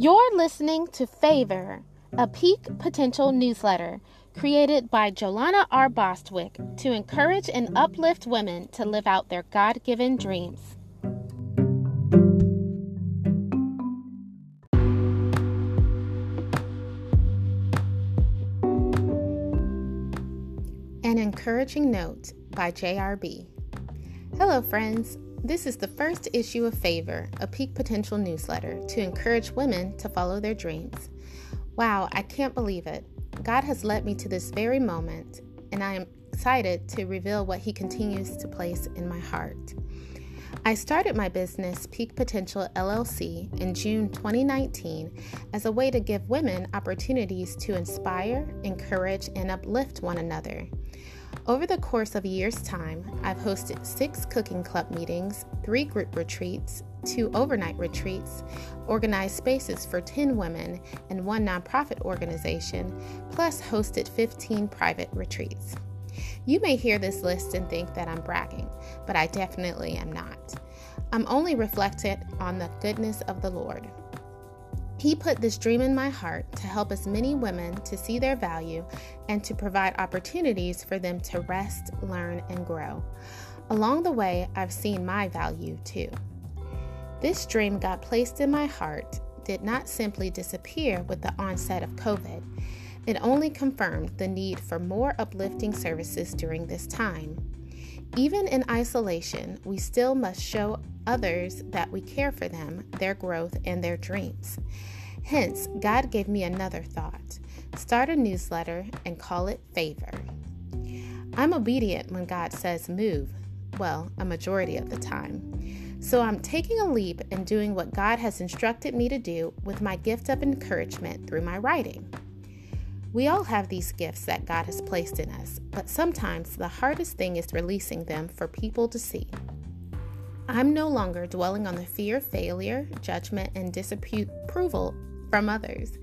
You're listening to Favor, a peak potential newsletter created by Jolana R. Bostwick to encourage and uplift women to live out their God given dreams. An encouraging note by JRB. Hello, friends. This is the first issue of Favor, a peak potential newsletter to encourage women to follow their dreams. Wow, I can't believe it. God has led me to this very moment, and I am excited to reveal what He continues to place in my heart. I started my business, Peak Potential LLC, in June 2019 as a way to give women opportunities to inspire, encourage, and uplift one another. Over the course of a year's time, I've hosted six cooking club meetings, three group retreats, two overnight retreats, organized spaces for 10 women, and one nonprofit organization, plus hosted 15 private retreats. You may hear this list and think that I'm bragging, but I definitely am not. I'm only reflected on the goodness of the Lord. He put this dream in my heart to help as many women to see their value and to provide opportunities for them to rest, learn, and grow. Along the way, I've seen my value too. This dream got placed in my heart did not simply disappear with the onset of COVID. It only confirmed the need for more uplifting services during this time. Even in isolation, we still must show others that we care for them, their growth, and their dreams. Hence, God gave me another thought start a newsletter and call it Favor. I'm obedient when God says move, well, a majority of the time. So I'm taking a leap and doing what God has instructed me to do with my gift of encouragement through my writing. We all have these gifts that God has placed in us, but sometimes the hardest thing is releasing them for people to see. I'm no longer dwelling on the fear of failure, judgment, and disapproval from others.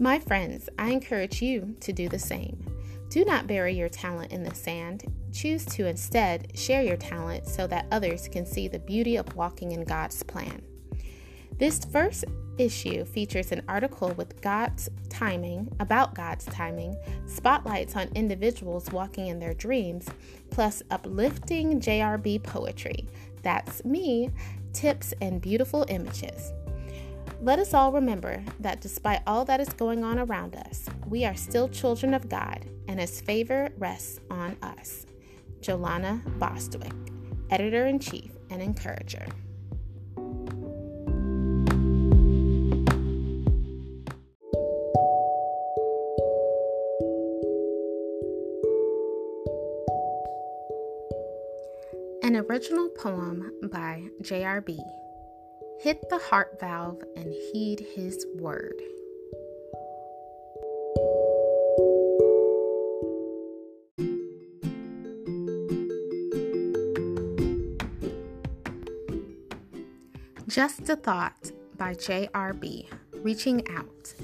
My friends, I encourage you to do the same. Do not bury your talent in the sand. Choose to instead share your talent so that others can see the beauty of walking in God's plan. This first issue features an article with God's timing, about God's timing, spotlights on individuals walking in their dreams, plus uplifting JRB poetry. That's me, tips, and beautiful images. Let us all remember that despite all that is going on around us, we are still children of God, and His favor rests on us. Jolana Bostwick, Editor in Chief and Encourager. Original poem by J.R.B. Hit the heart valve and heed his word. Just a Thought by J.R.B. Reaching Out.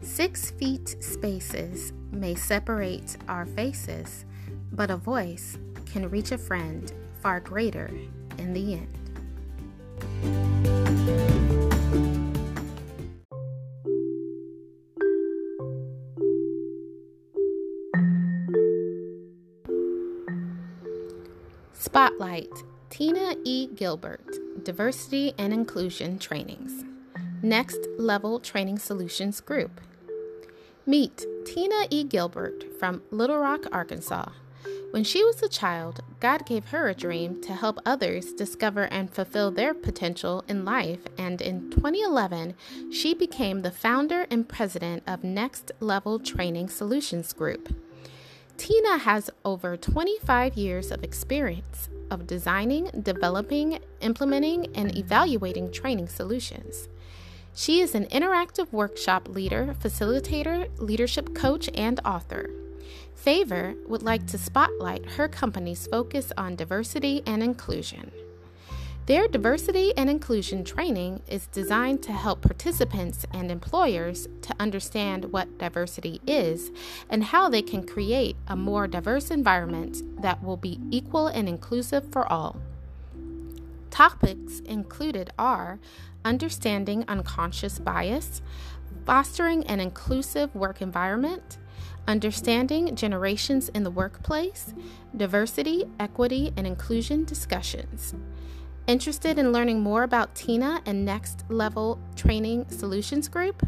Six feet spaces may separate our faces, but a voice can reach a friend far greater in the end. Spotlight Tina E. Gilbert, Diversity and Inclusion Trainings. Next Level Training Solutions Group. Meet Tina E. Gilbert from Little Rock, Arkansas. When she was a child, God gave her a dream to help others discover and fulfill their potential in life, and in 2011, she became the founder and president of Next Level Training Solutions Group. Tina has over 25 years of experience of designing, developing, implementing, and evaluating training solutions. She is an interactive workshop leader, facilitator, leadership coach, and author. Favor would like to spotlight her company's focus on diversity and inclusion. Their diversity and inclusion training is designed to help participants and employers to understand what diversity is and how they can create a more diverse environment that will be equal and inclusive for all. Topics included are understanding unconscious bias, fostering an inclusive work environment, understanding generations in the workplace, diversity, equity, and inclusion discussions. Interested in learning more about Tina and Next Level Training Solutions Group?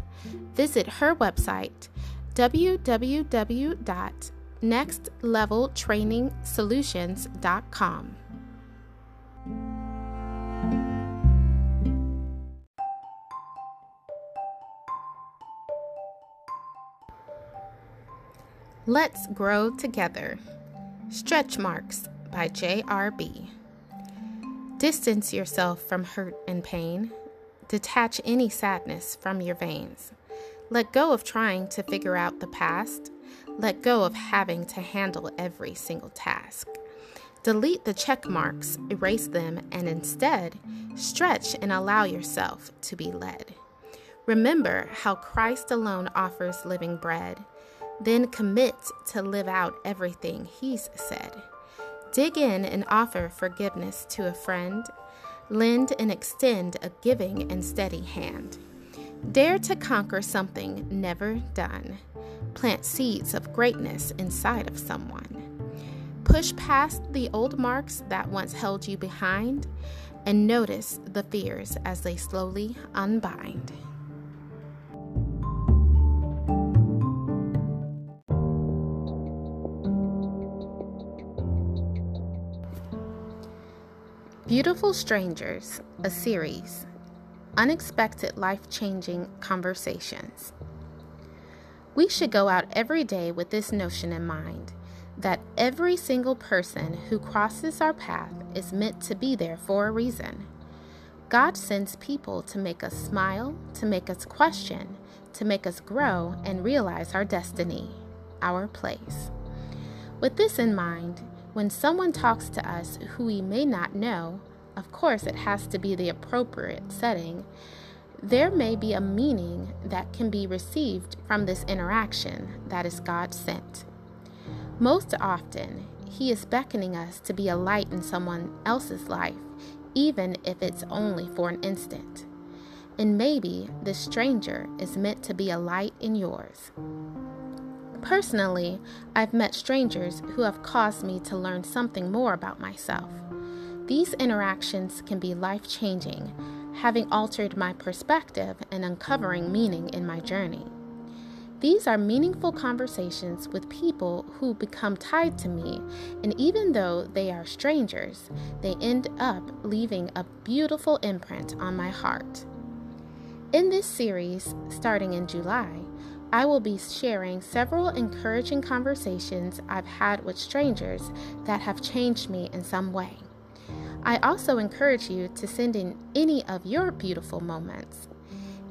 Visit her website www.nextleveltrainingsolutions.com. Let's Grow Together Stretch Marks by J.R.B. Distance yourself from hurt and pain. Detach any sadness from your veins. Let go of trying to figure out the past. Let go of having to handle every single task. Delete the check marks, erase them, and instead stretch and allow yourself to be led. Remember how Christ alone offers living bread. Then commit to live out everything He's said. Dig in and offer forgiveness to a friend. Lend and extend a giving and steady hand. Dare to conquer something never done. Plant seeds of greatness inside of someone. Push past the old marks that once held you behind and notice the fears as they slowly unbind. Beautiful Strangers, a series. Unexpected life changing conversations. We should go out every day with this notion in mind that every single person who crosses our path is meant to be there for a reason. God sends people to make us smile, to make us question, to make us grow and realize our destiny, our place. With this in mind, when someone talks to us who we may not know, of course it has to be the appropriate setting, there may be a meaning that can be received from this interaction that is God sent. Most often, He is beckoning us to be a light in someone else's life, even if it's only for an instant. And maybe the stranger is meant to be a light in yours. Personally, I've met strangers who have caused me to learn something more about myself. These interactions can be life changing, having altered my perspective and uncovering meaning in my journey. These are meaningful conversations with people who become tied to me, and even though they are strangers, they end up leaving a beautiful imprint on my heart. In this series, starting in July, I will be sharing several encouraging conversations I've had with strangers that have changed me in some way. I also encourage you to send in any of your beautiful moments.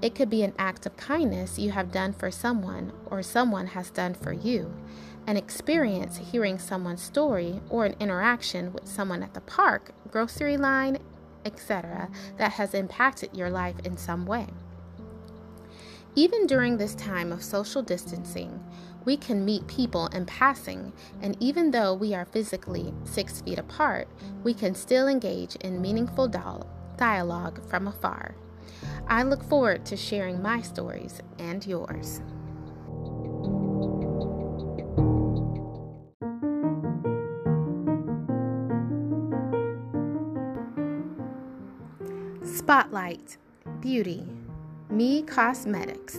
It could be an act of kindness you have done for someone or someone has done for you, an experience hearing someone's story, or an interaction with someone at the park, grocery line, etc., that has impacted your life in some way. Even during this time of social distancing, we can meet people in passing, and even though we are physically six feet apart, we can still engage in meaningful dialogue from afar. I look forward to sharing my stories and yours. Spotlight Beauty Me Cosmetics.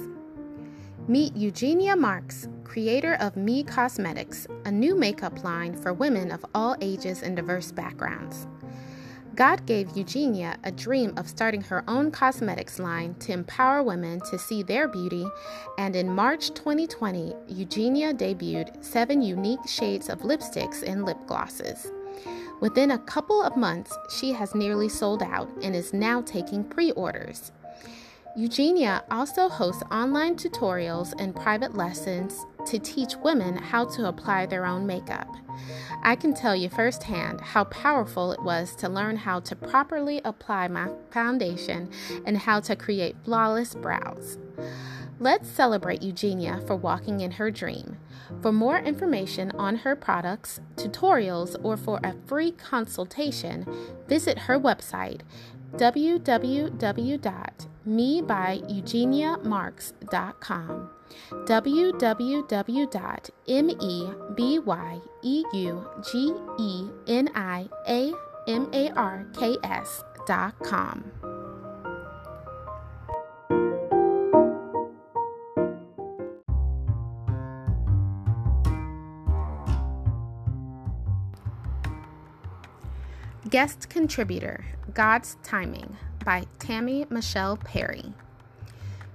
Meet Eugenia Marks, creator of Me Cosmetics, a new makeup line for women of all ages and diverse backgrounds. God gave Eugenia a dream of starting her own cosmetics line to empower women to see their beauty, and in March 2020, Eugenia debuted seven unique shades of lipsticks and lip glosses. Within a couple of months, she has nearly sold out and is now taking pre orders. Eugenia also hosts online tutorials and private lessons to teach women how to apply their own makeup. I can tell you firsthand how powerful it was to learn how to properly apply my foundation and how to create flawless brows. Let's celebrate Eugenia for walking in her dream. For more information on her products, tutorials, or for a free consultation, visit her website www.mebyeugeniamarks.com www.mebyeugeniamarks.com. Guest contributor God's Timing by Tammy Michelle Perry.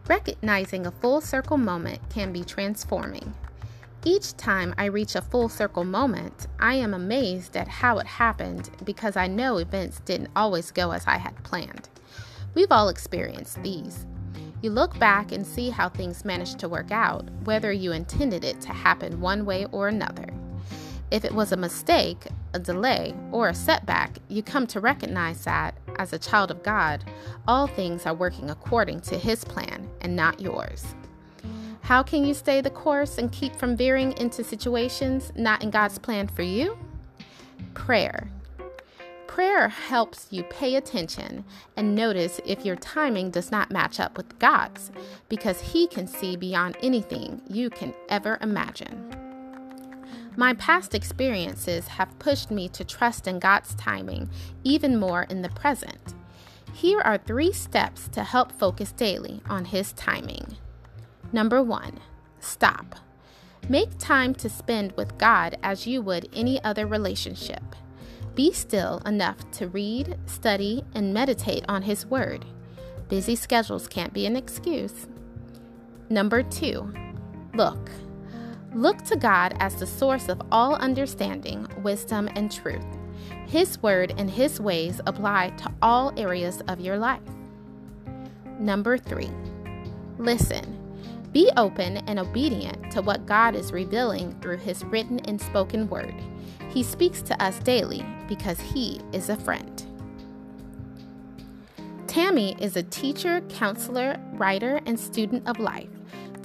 Recognizing a full circle moment can be transforming. Each time I reach a full circle moment, I am amazed at how it happened because I know events didn't always go as I had planned. We've all experienced these. You look back and see how things managed to work out, whether you intended it to happen one way or another. If it was a mistake, a delay, or a setback, you come to recognize that, as a child of God, all things are working according to His plan and not yours. How can you stay the course and keep from veering into situations not in God's plan for you? Prayer. Prayer helps you pay attention and notice if your timing does not match up with God's, because He can see beyond anything you can ever imagine. My past experiences have pushed me to trust in God's timing even more in the present. Here are three steps to help focus daily on His timing. Number one, stop. Make time to spend with God as you would any other relationship. Be still enough to read, study, and meditate on His Word. Busy schedules can't be an excuse. Number two, look. Look to God as the source of all understanding, wisdom, and truth. His word and His ways apply to all areas of your life. Number three, listen. Be open and obedient to what God is revealing through His written and spoken word. He speaks to us daily because He is a friend. Tammy is a teacher, counselor, writer, and student of life.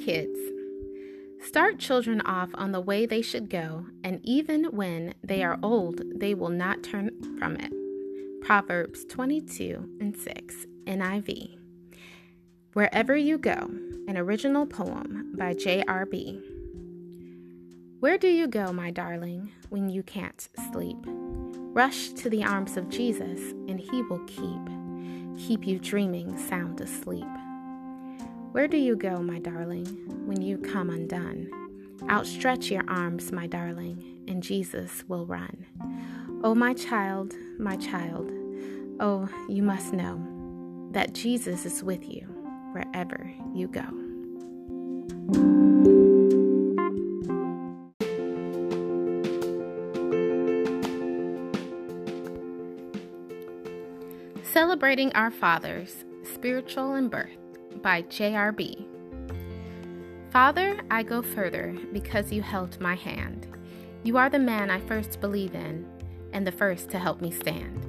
kids. Start children off on the way they should go, and even when they are old, they will not turn from it. Proverbs 22 and 6, NIV. Wherever You Go, an original poem by J.R.B. Where do you go, my darling, when you can't sleep? Rush to the arms of Jesus, and He will keep, keep you dreaming sound asleep. Where do you go, my darling, when you come undone? Outstretch your arms, my darling, and Jesus will run. Oh, my child, my child, oh, you must know that Jesus is with you wherever you go. Celebrating Our Fathers, Spiritual and Birth by J.R.B. Father, I go further because you held my hand. You are the man I first believe in and the first to help me stand.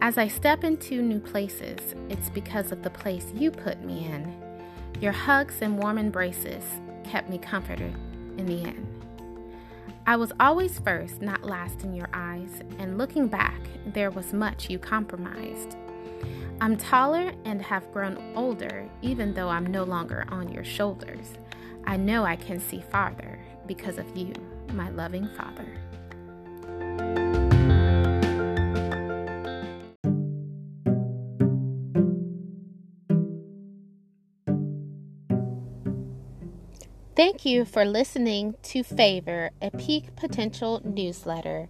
As I step into new places, it's because of the place you put me in. Your hugs and warm embraces kept me comforted in the end. I was always first, not last in your eyes, and looking back, there was much you compromised. I'm taller and have grown older, even though I'm no longer on your shoulders. I know I can see farther because of you, my loving Father. Thank you for listening to Favor, a Peak Potential newsletter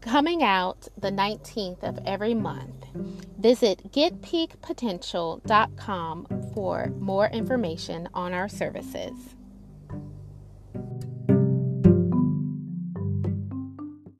coming out the 19th of every month. Visit getpeakpotential.com for more information on our services.